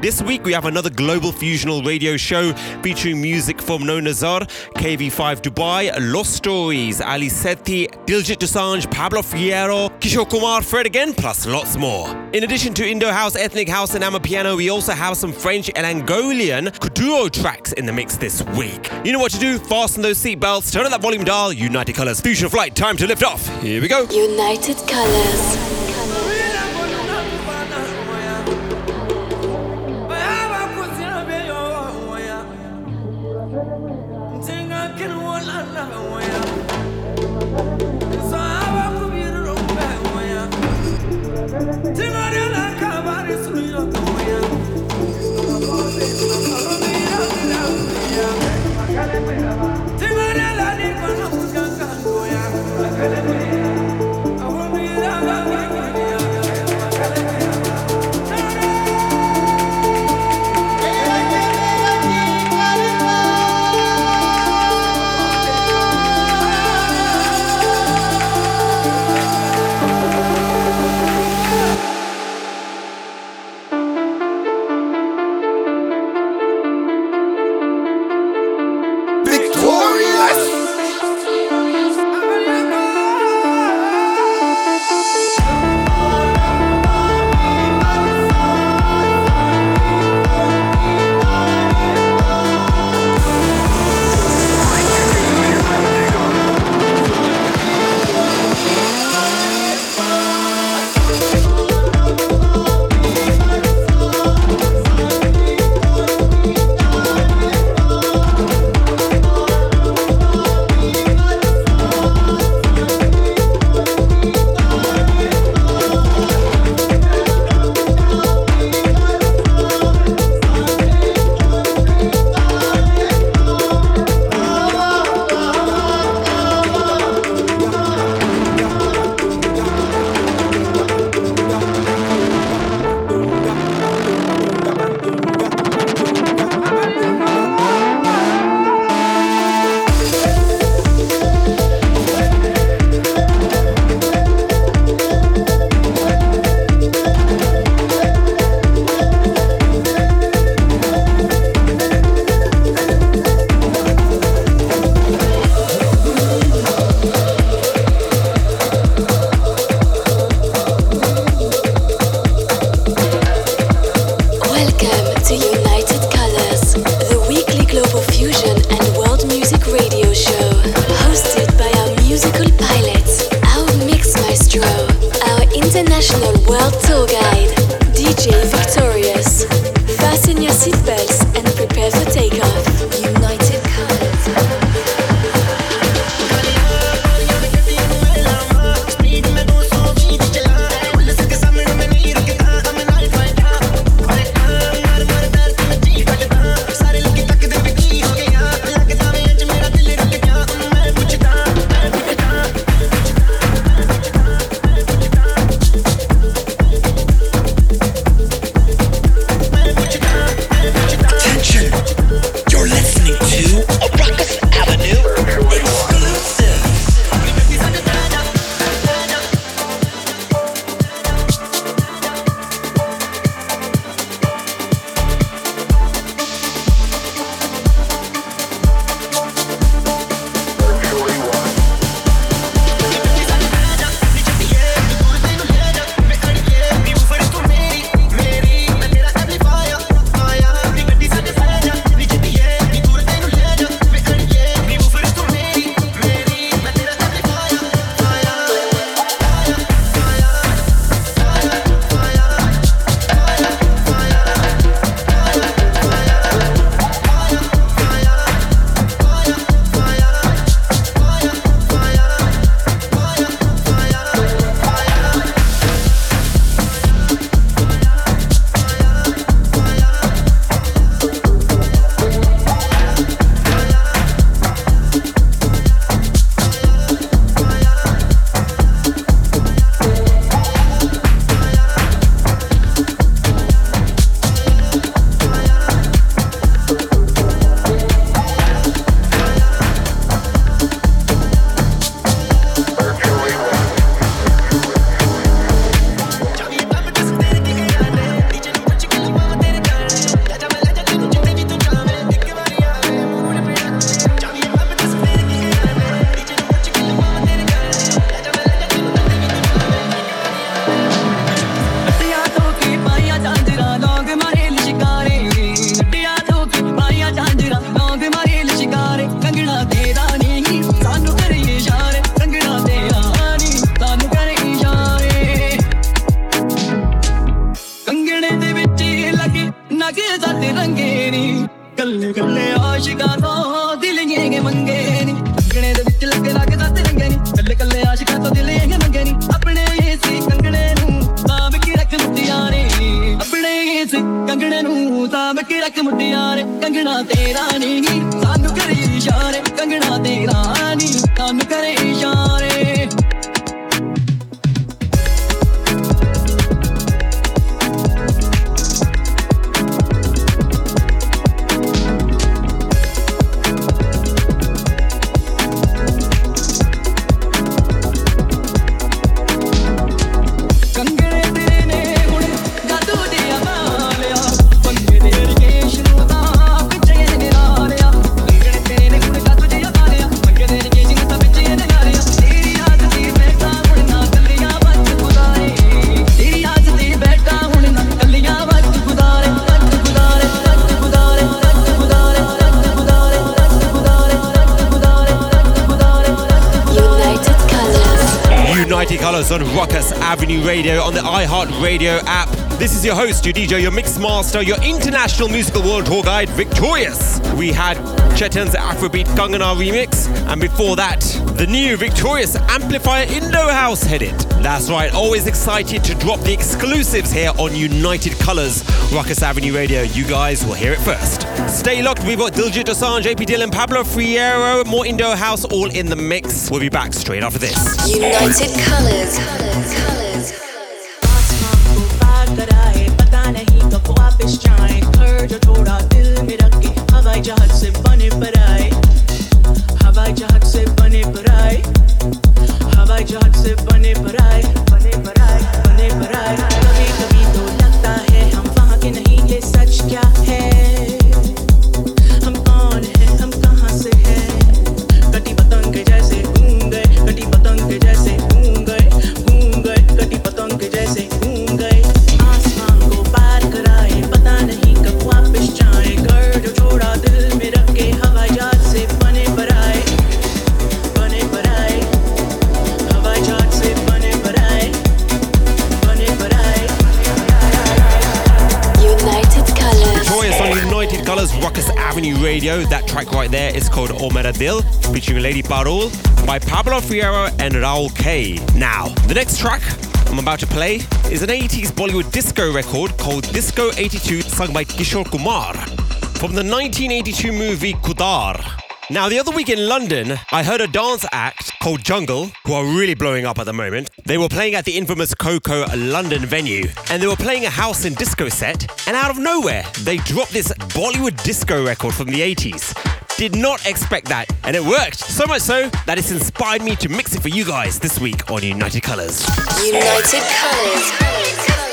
This week we have another global fusional radio show featuring music from No Nazar, KV5 Dubai, Lost Stories, Ali Sethi, Diljit Dosanjh, Pablo Fierro, Kishore Kumar, Fred again, plus lots more. In addition to Indo House, Ethnic House, and Amapiano, we also have some French and Angolan Kuduro tracks in the mix this week. You know what to do, fasten those seatbelts, turn up that volume dial, United Colors Fusion Flight, time to lift off. Here we go. United Colors. United Colors on Rukus Avenue Radio on the iHeartRadio app. This is your host, your DJ, your mix master, your international musical world tour guide, Viktoreus. We had Chetan's Afrobeat Kangana remix, and before that, the new Viktoreus Amplifier Indo House headed. That's right, always excited to drop the exclusives here on United Colors, Rukus Avenue Radio. You guys will hear it first. Stay locked, we've got Diljit Dosanjh, AP Dhillon, Pablo Fierro, more Indo House all in the mix. We'll be back straight after this. United Colors. Colors. Colors. हवाई जहाज़ से बने पर आए। हवाई जहाज़ से बने पर आए। हवाई जहाज़ से बने पर आए, बने पर आए, बने पर आए। कभी कभी तो लगता है हम वहाँ के नहीं, ये सच क्या है? Radio. That track right there is called Omera Dil, featuring Lady Parul by Pablo Fierro and Raul K. Now, the next track I'm about to play is an 80s Bollywood disco record called Disco 82, sung by Kishore Kumar from the 1982 movie Khuddar. Now, the other week in London, I heard a dance act called Jungle, who are really blowing up at the moment. They were playing at the infamous KOKO London venue, and they were playing a house and disco set, and out of nowhere, they dropped this Bollywood disco record from the 80s. Did not expect that, and it worked. So much so that it's inspired me to mix it for you guys this week on United Colors. United Colors.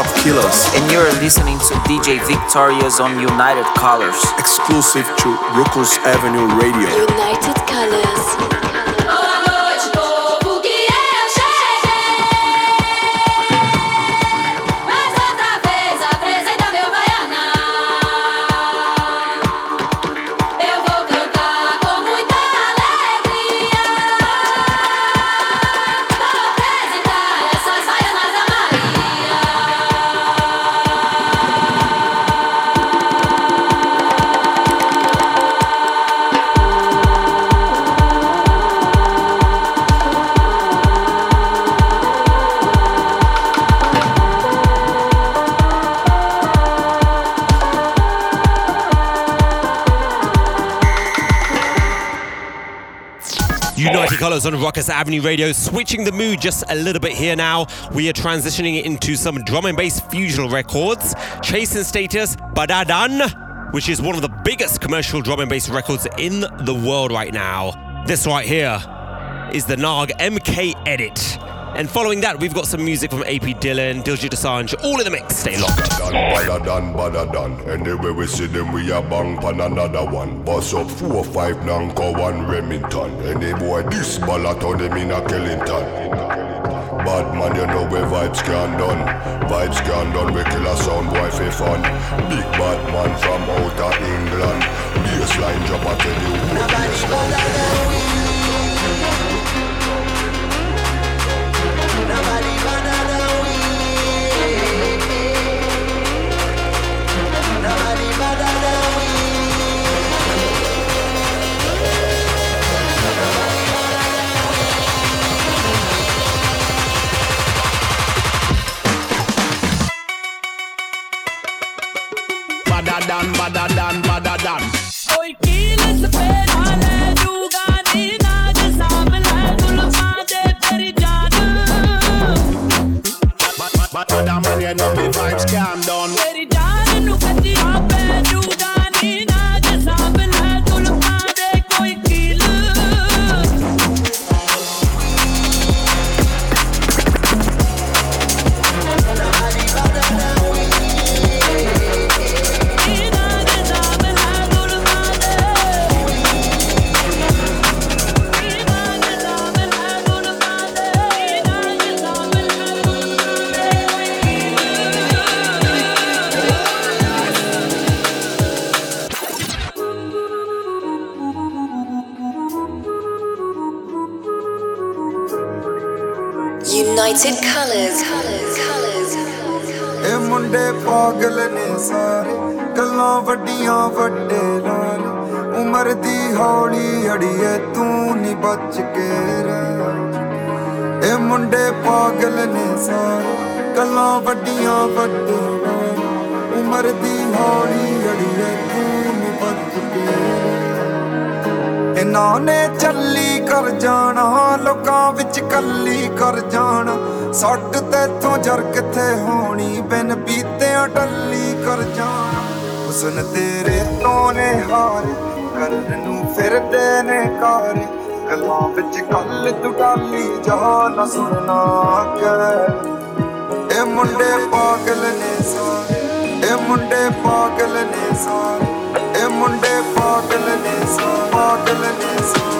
Drop Killers, and you're listening to DJ Viktoreus on United Colors. exclusive to Rukus Avenue Radio. United Colors. Colors on Rukus Avenue Radio, switching the mood just a little bit here now. We are transitioning into some drum and bass fusional records. Chase & Status, Baddadan, which is one of the biggest commercial drum and bass records in the world right now. This right here is the Nag MK Edit. And following that, we've got some music from AP Dhillon, Diljit Dosanjh, all in the mix. Stay locked. badder done, badder done. Anyway we see them, we bang pan another one. Up four, five, Nanko, one Remington. Any boy this a Killington. Bad man, you know where vibes can done. Vibes can done, we kill a sound fun. Big bad man from England. Drop. United Colors. Colors. Colors. ਇਹ ਮੁੰਡੇ ਪਾਗਲ ਨੇ ਸਾਰੇ ਗੱਲਾਂ ਵੱਡੀਆਂ ਵੱਡੇ ਨਾਲ ਉਮਰ ਦੀ ਹੌਲੀ ਅੜੀਏ ਤੂੰ ਨਹੀਂ ਬਚ ਕੇ ਰਹਿ ਇਹ ਮੁੰਡੇ ਪਾਗਲ ਨੇ ਸਾਰੇ ਗੱਲਾਂ ਵੱਡੀਆਂ ਵੱਡੇ ਨਾਲ ਉਮਰ ਦੀ ਹੌਲੀ ਅੜੀਏ ਤੂੰ ਨਹੀਂ ਬਚ ਕੇ ਰਹਿ ਇਹਨਾਂ ਨੇ ਚੱਲੀ ਕਰ ਜਾਣਾ ਲੋਕਾਂ ਵਿੱਚ ਕੱਲੀ ਕਰ ਜਾਣਾ। ਸੱਟ ਤੇਥੋਂ ਜਰ ਕਿੱਥੇ ਹੋਣੀ, ਬਿਨ ਪੀਤਿਆਂ ਟੱਲੀ ਕਰ ਜਾਣਾ। ਹੁਸਨ ਤੇਰੇ ਤੋਂ ਨੇ ਹਾਰ, ਕਰਨ ਨੂੰ ਫਿਰਦੇ ਨੇ ਕਾਰੇ ਗੱਲਾਂ ਵਿੱਚ ਕੱਲ ਤੂੰ ਡਾਲੀ ਜਾ ਨਾ ਸੁਣਨਾ ਕਿ ਇਹ ਮੁੰਡੇ ਪਾਗਲ ਨੇ ਸਾਰੇ, ਇਹ ਮੁੰਡੇ ਪਾਗਲ ਨੇ ਸਾਰੇ, ਇਹ ਮੁੰਡੇ ਪਾਗਲ ਨੇ ਸਾਰੇ, ਪਾਗਲ ਨੇ ਸਾਰੇ।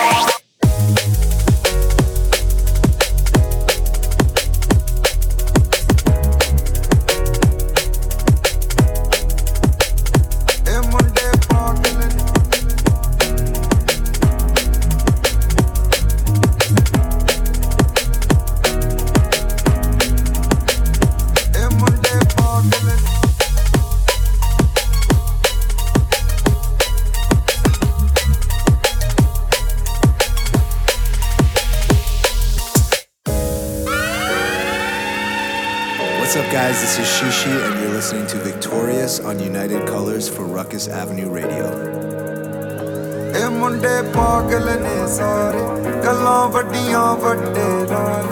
ਪਾਗਲ ਨੇ ਸਾਰੇ, ਗੱਲਾਂ ਵੱਡੀਆਂ ਵੱਡੇ ਨਾਲ।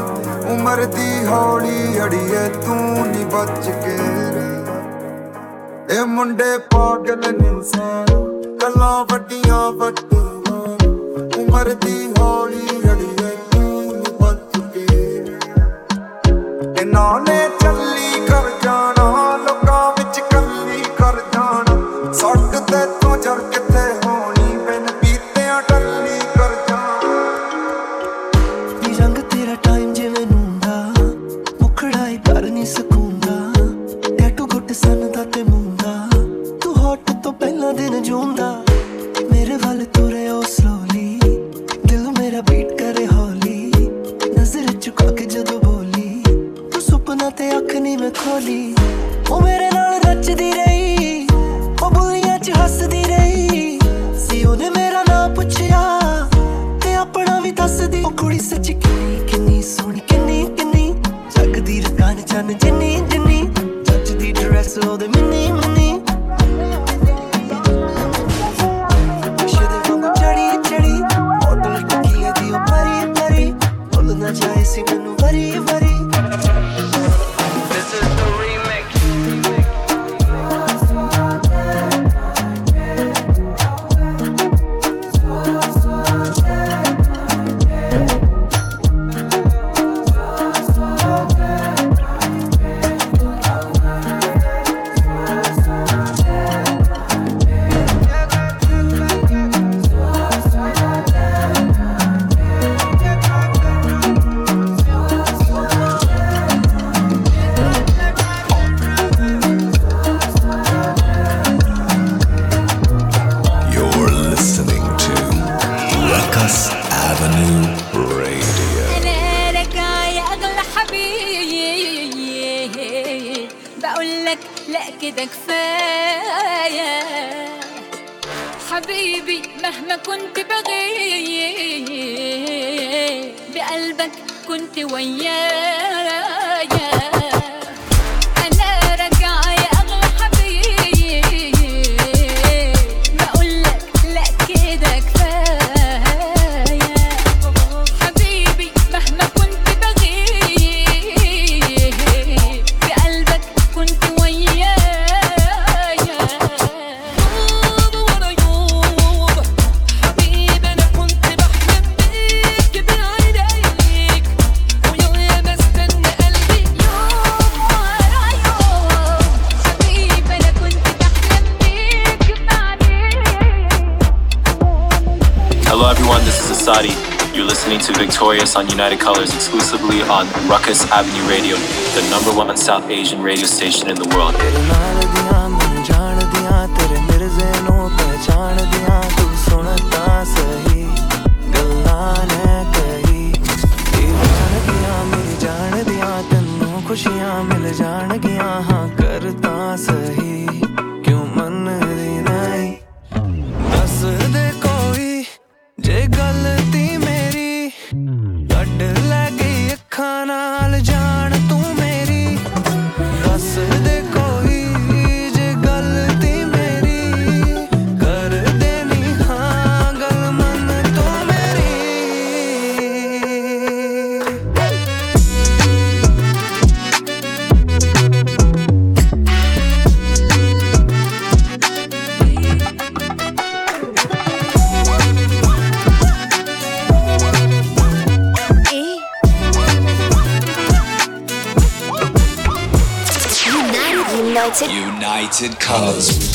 ਉਮਰ ਦੀ ਹੌਲੀ ਅੜੀਏ, ਤੂੰ ਨਹੀਂ ਬਚ ਕੇ ਰਹਿ। ਇਹ ਮੁੰਡੇ ਪਾਗਲ ਨੇ ਸਾਰੇ, ਗੱਲਾਂ ਵੱਡੀਆਂ ਵੱਡੇ ਨਾਲ। ਉਮਰ ਦੀ ਹੌਲੀ ਅੜੀਏ, ਤੂੰ ਨਹੀਂ ਬਚ ਕੇ ਰਹਿ। ਇਹਨਾਂ ਆਪਣਾ ਉਹ ਕੁੜੀ ਸੱਚ ਕਿੰਨੀ ਕਿੰਨੀ ਸੋਹਣੀ ਕਿੰਨੀ ਕਿੰਨੀ। ਜਗਦੀ ਰਕਾਨ ਚੰਨ ਜਿੰਨੀ on United Colors exclusively on Rukus Avenue Radio, the number one South Asian radio station in the world. United. United Colors.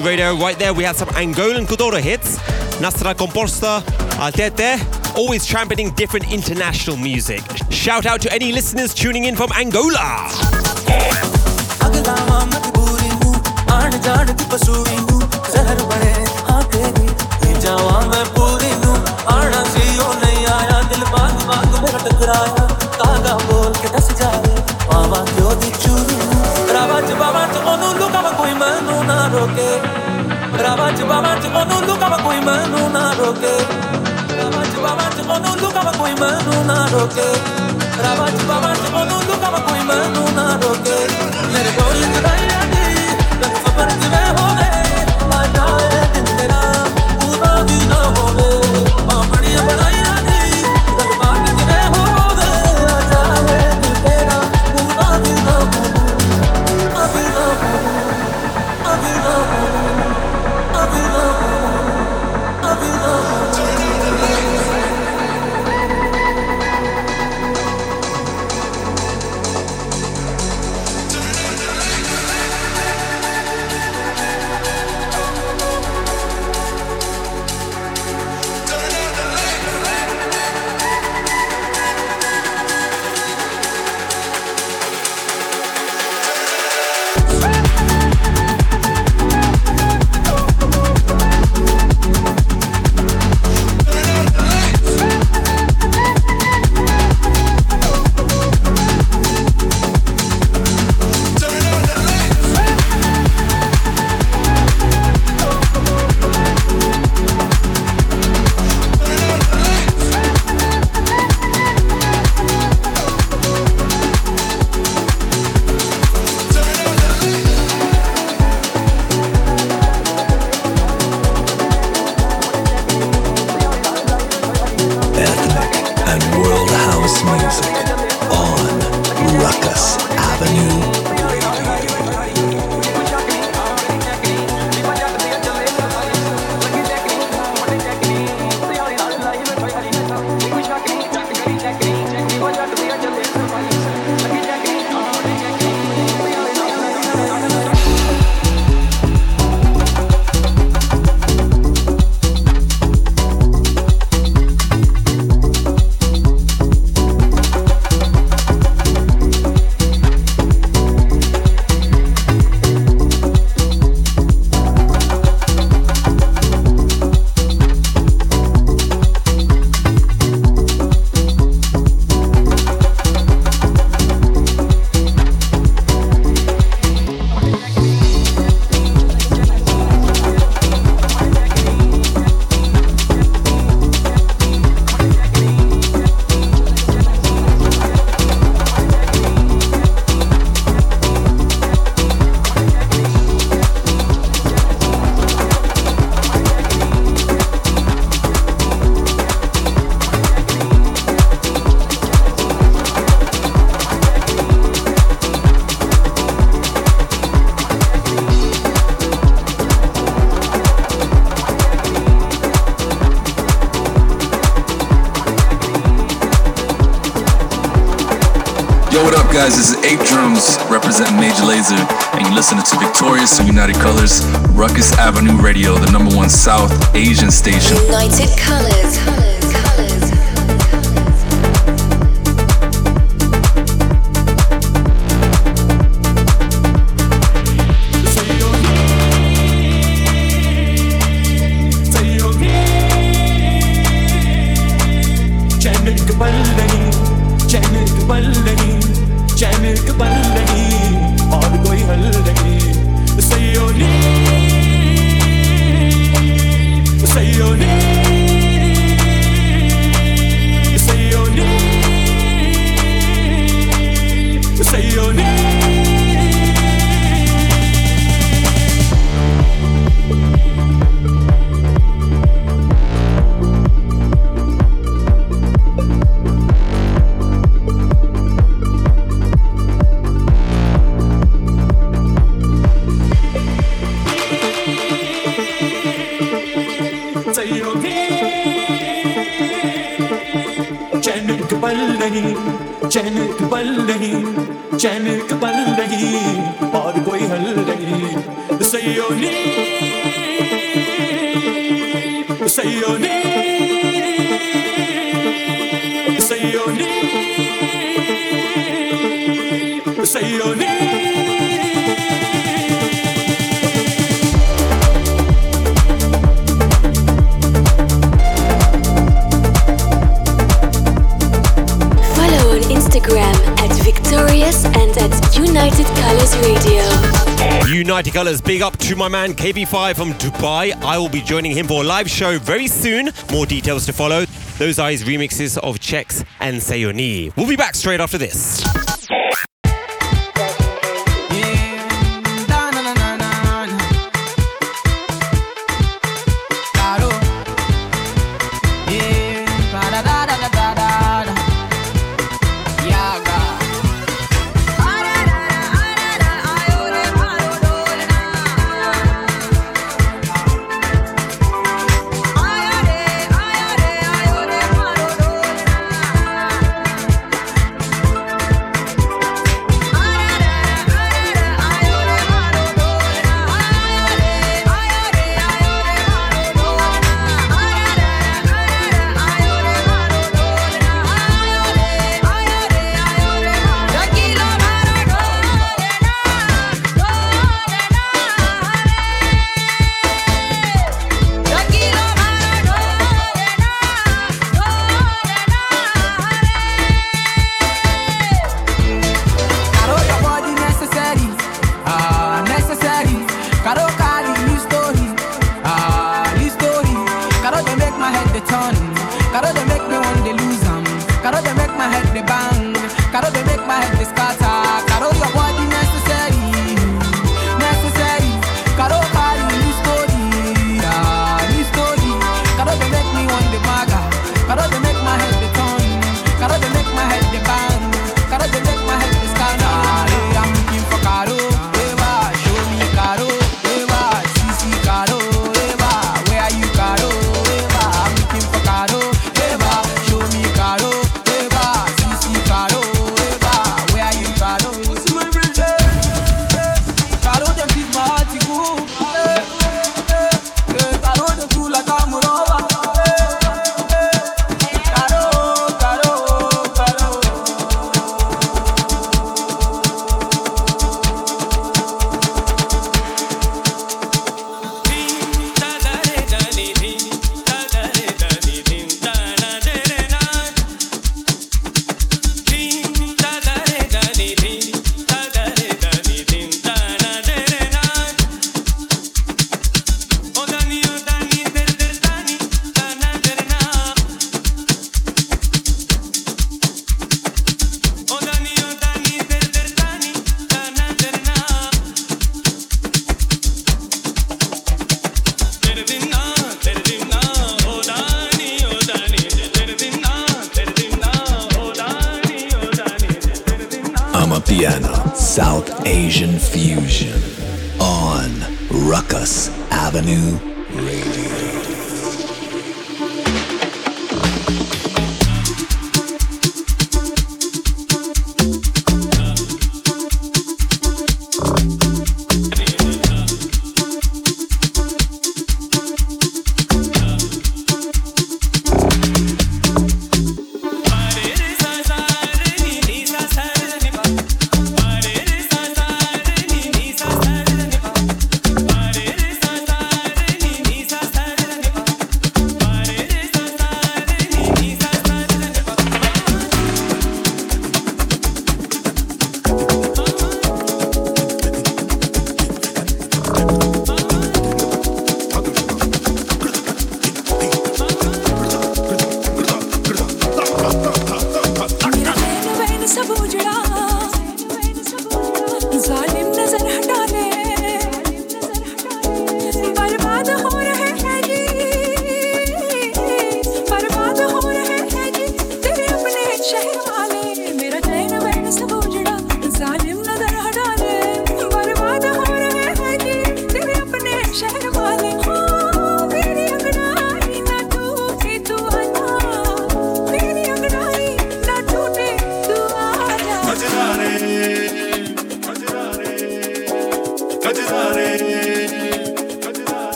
Radio. Right there, we had some Angolan Kuduro hits. Nasra Composta, Altete, always championing different international music. Shout out to any listeners tuning in from Angola. Yeah. roque. Rabate, babate, quando nunca vai com mano na roque. Rabate, babate, quando nunca vai com mano na roque. Rabate, babate, quando nunca vai com mano na roque. Let it go, let it. Kaiser, and you're listening to Viktoreus United Colors, Rukus Avenue Radio, the number one South Asian station. United Colors. पल नहीं चैन एक पल नहीं चैन एक पल नहीं और कोई हल नहीं। सैयो ने सैयो ने। United Colors Radio. United Colors, big up to my man KB5 from Dubai. I will be joining him for a live show very soon. More details to follow. Those Eyes remixes of Cheques and Sayoni. We'll be back straight after this.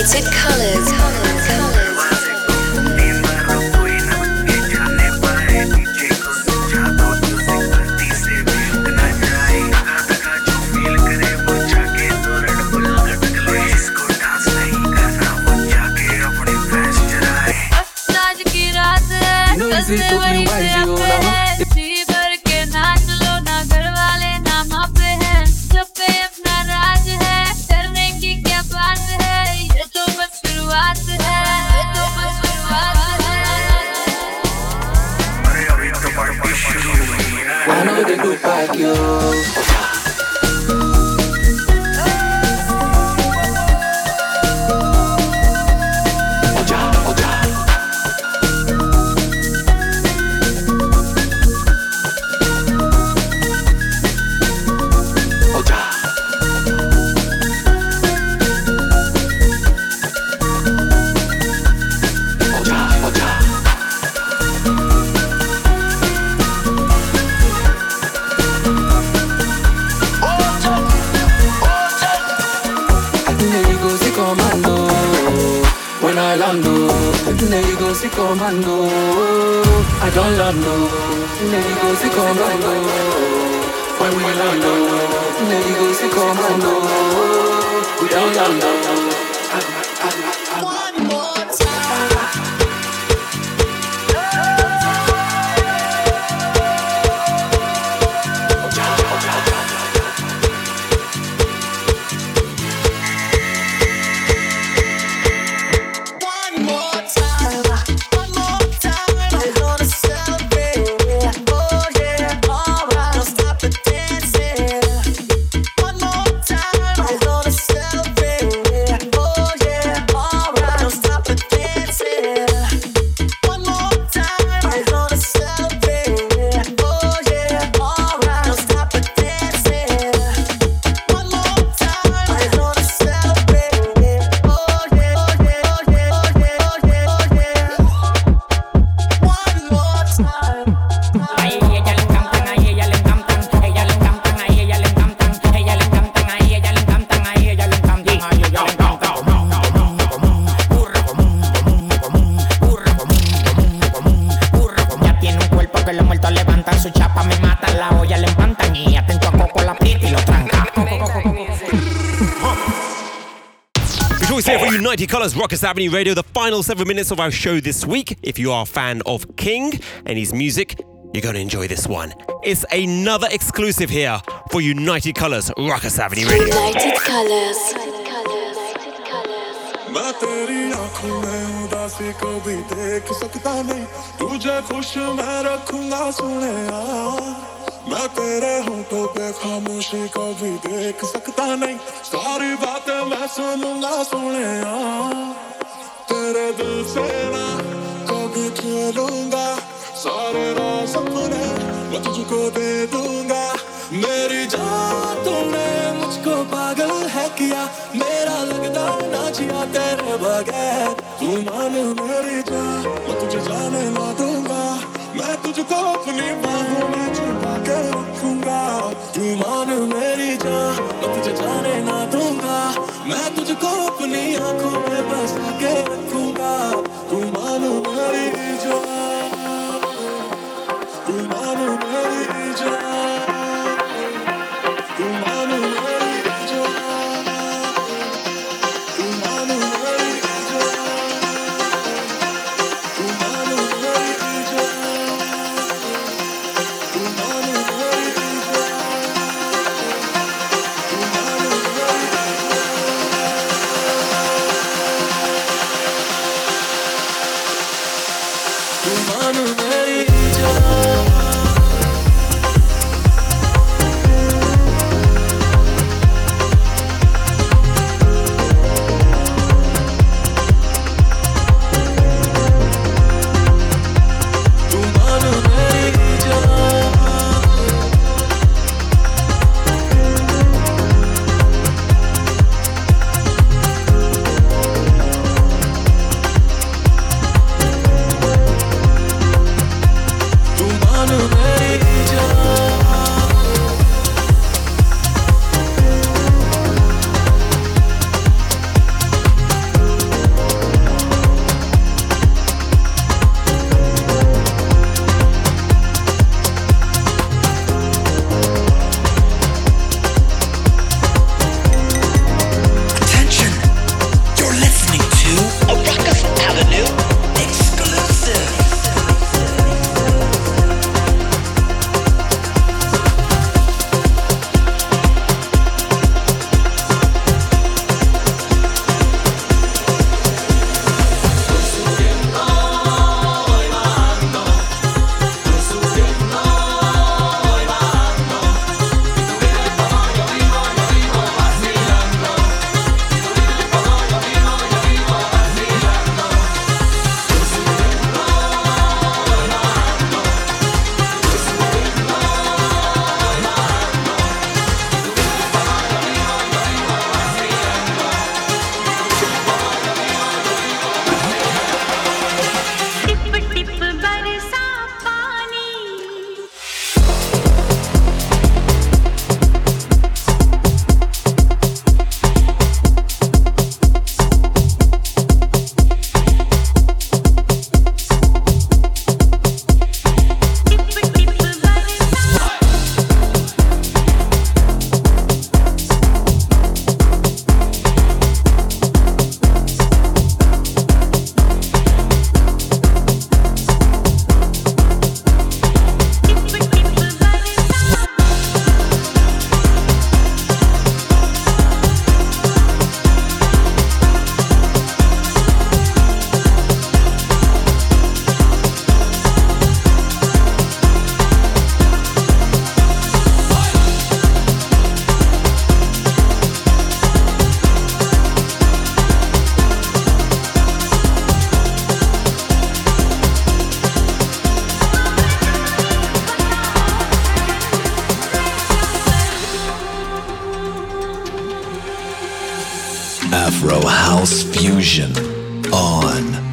United Colors. आज की रात है No, बस easy to वही be wise, पे you पे know. Like you. See commando. I don't land, oh, there you go, see commando. When we land, oh, there you go, see commando. We don't land, oh. Marcus Avenue Radio, the final seven minutes of our show this week. If you are a fan of King and his music, you're going to enjoy this one. It's another exclusive here for United Colors, Rukus Avenue Radio. United Colors. मैं तेरे होठों पे खामोशी को भी देख सकता नहीं। सारी बातें मैं सुनूँगा सुने तेरे दिल से ना कभी खेलूँगा सारे सपने मैं तुझको दे दूँगा। मेरी जान तूने मुझको पागल है किया। मेरा लगता ना जिया तेरे बगैर। तू मान मेरी जान, मैं तुझे जाने ना दूँगा। मैं तुझको अपनी बाहों में मान मेरी जा मैं तुझे जाने ना दूँगा। मैं तुझको अपनी आँखों में बसा Humano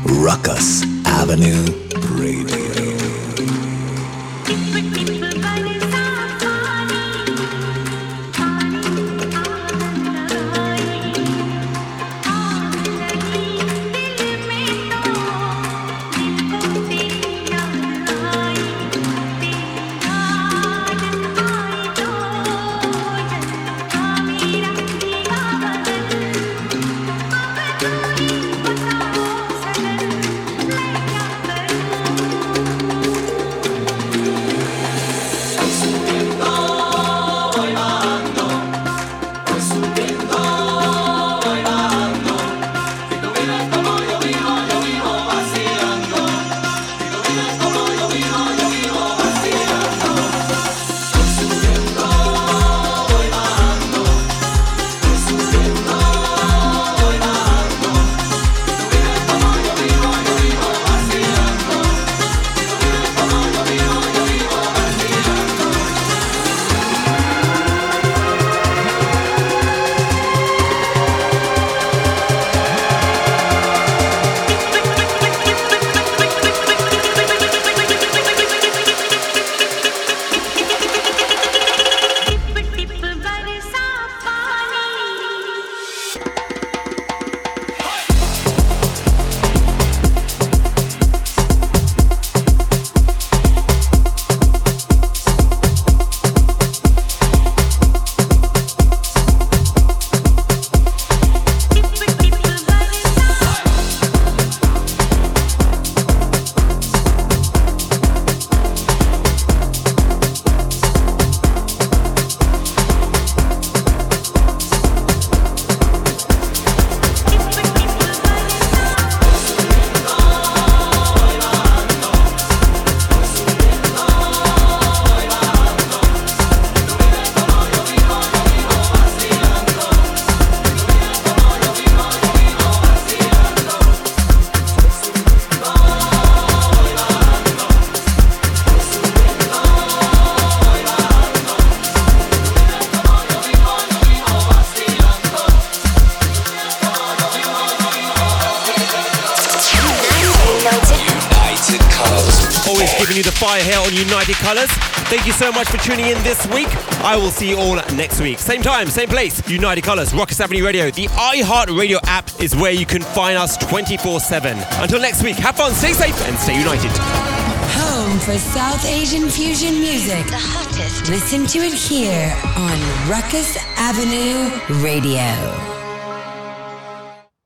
Rukus Avenue Radio. Much for tuning in this week. I will see you all next week. Same time, same place. United Colors, Rukus Avenue Radio. The iHeart Radio app is where you can find us 24 7. Until next week, have fun, stay safe, and stay united. Home for South Asian fusion music. The hottest. Listen to it here on Rukus Avenue Radio.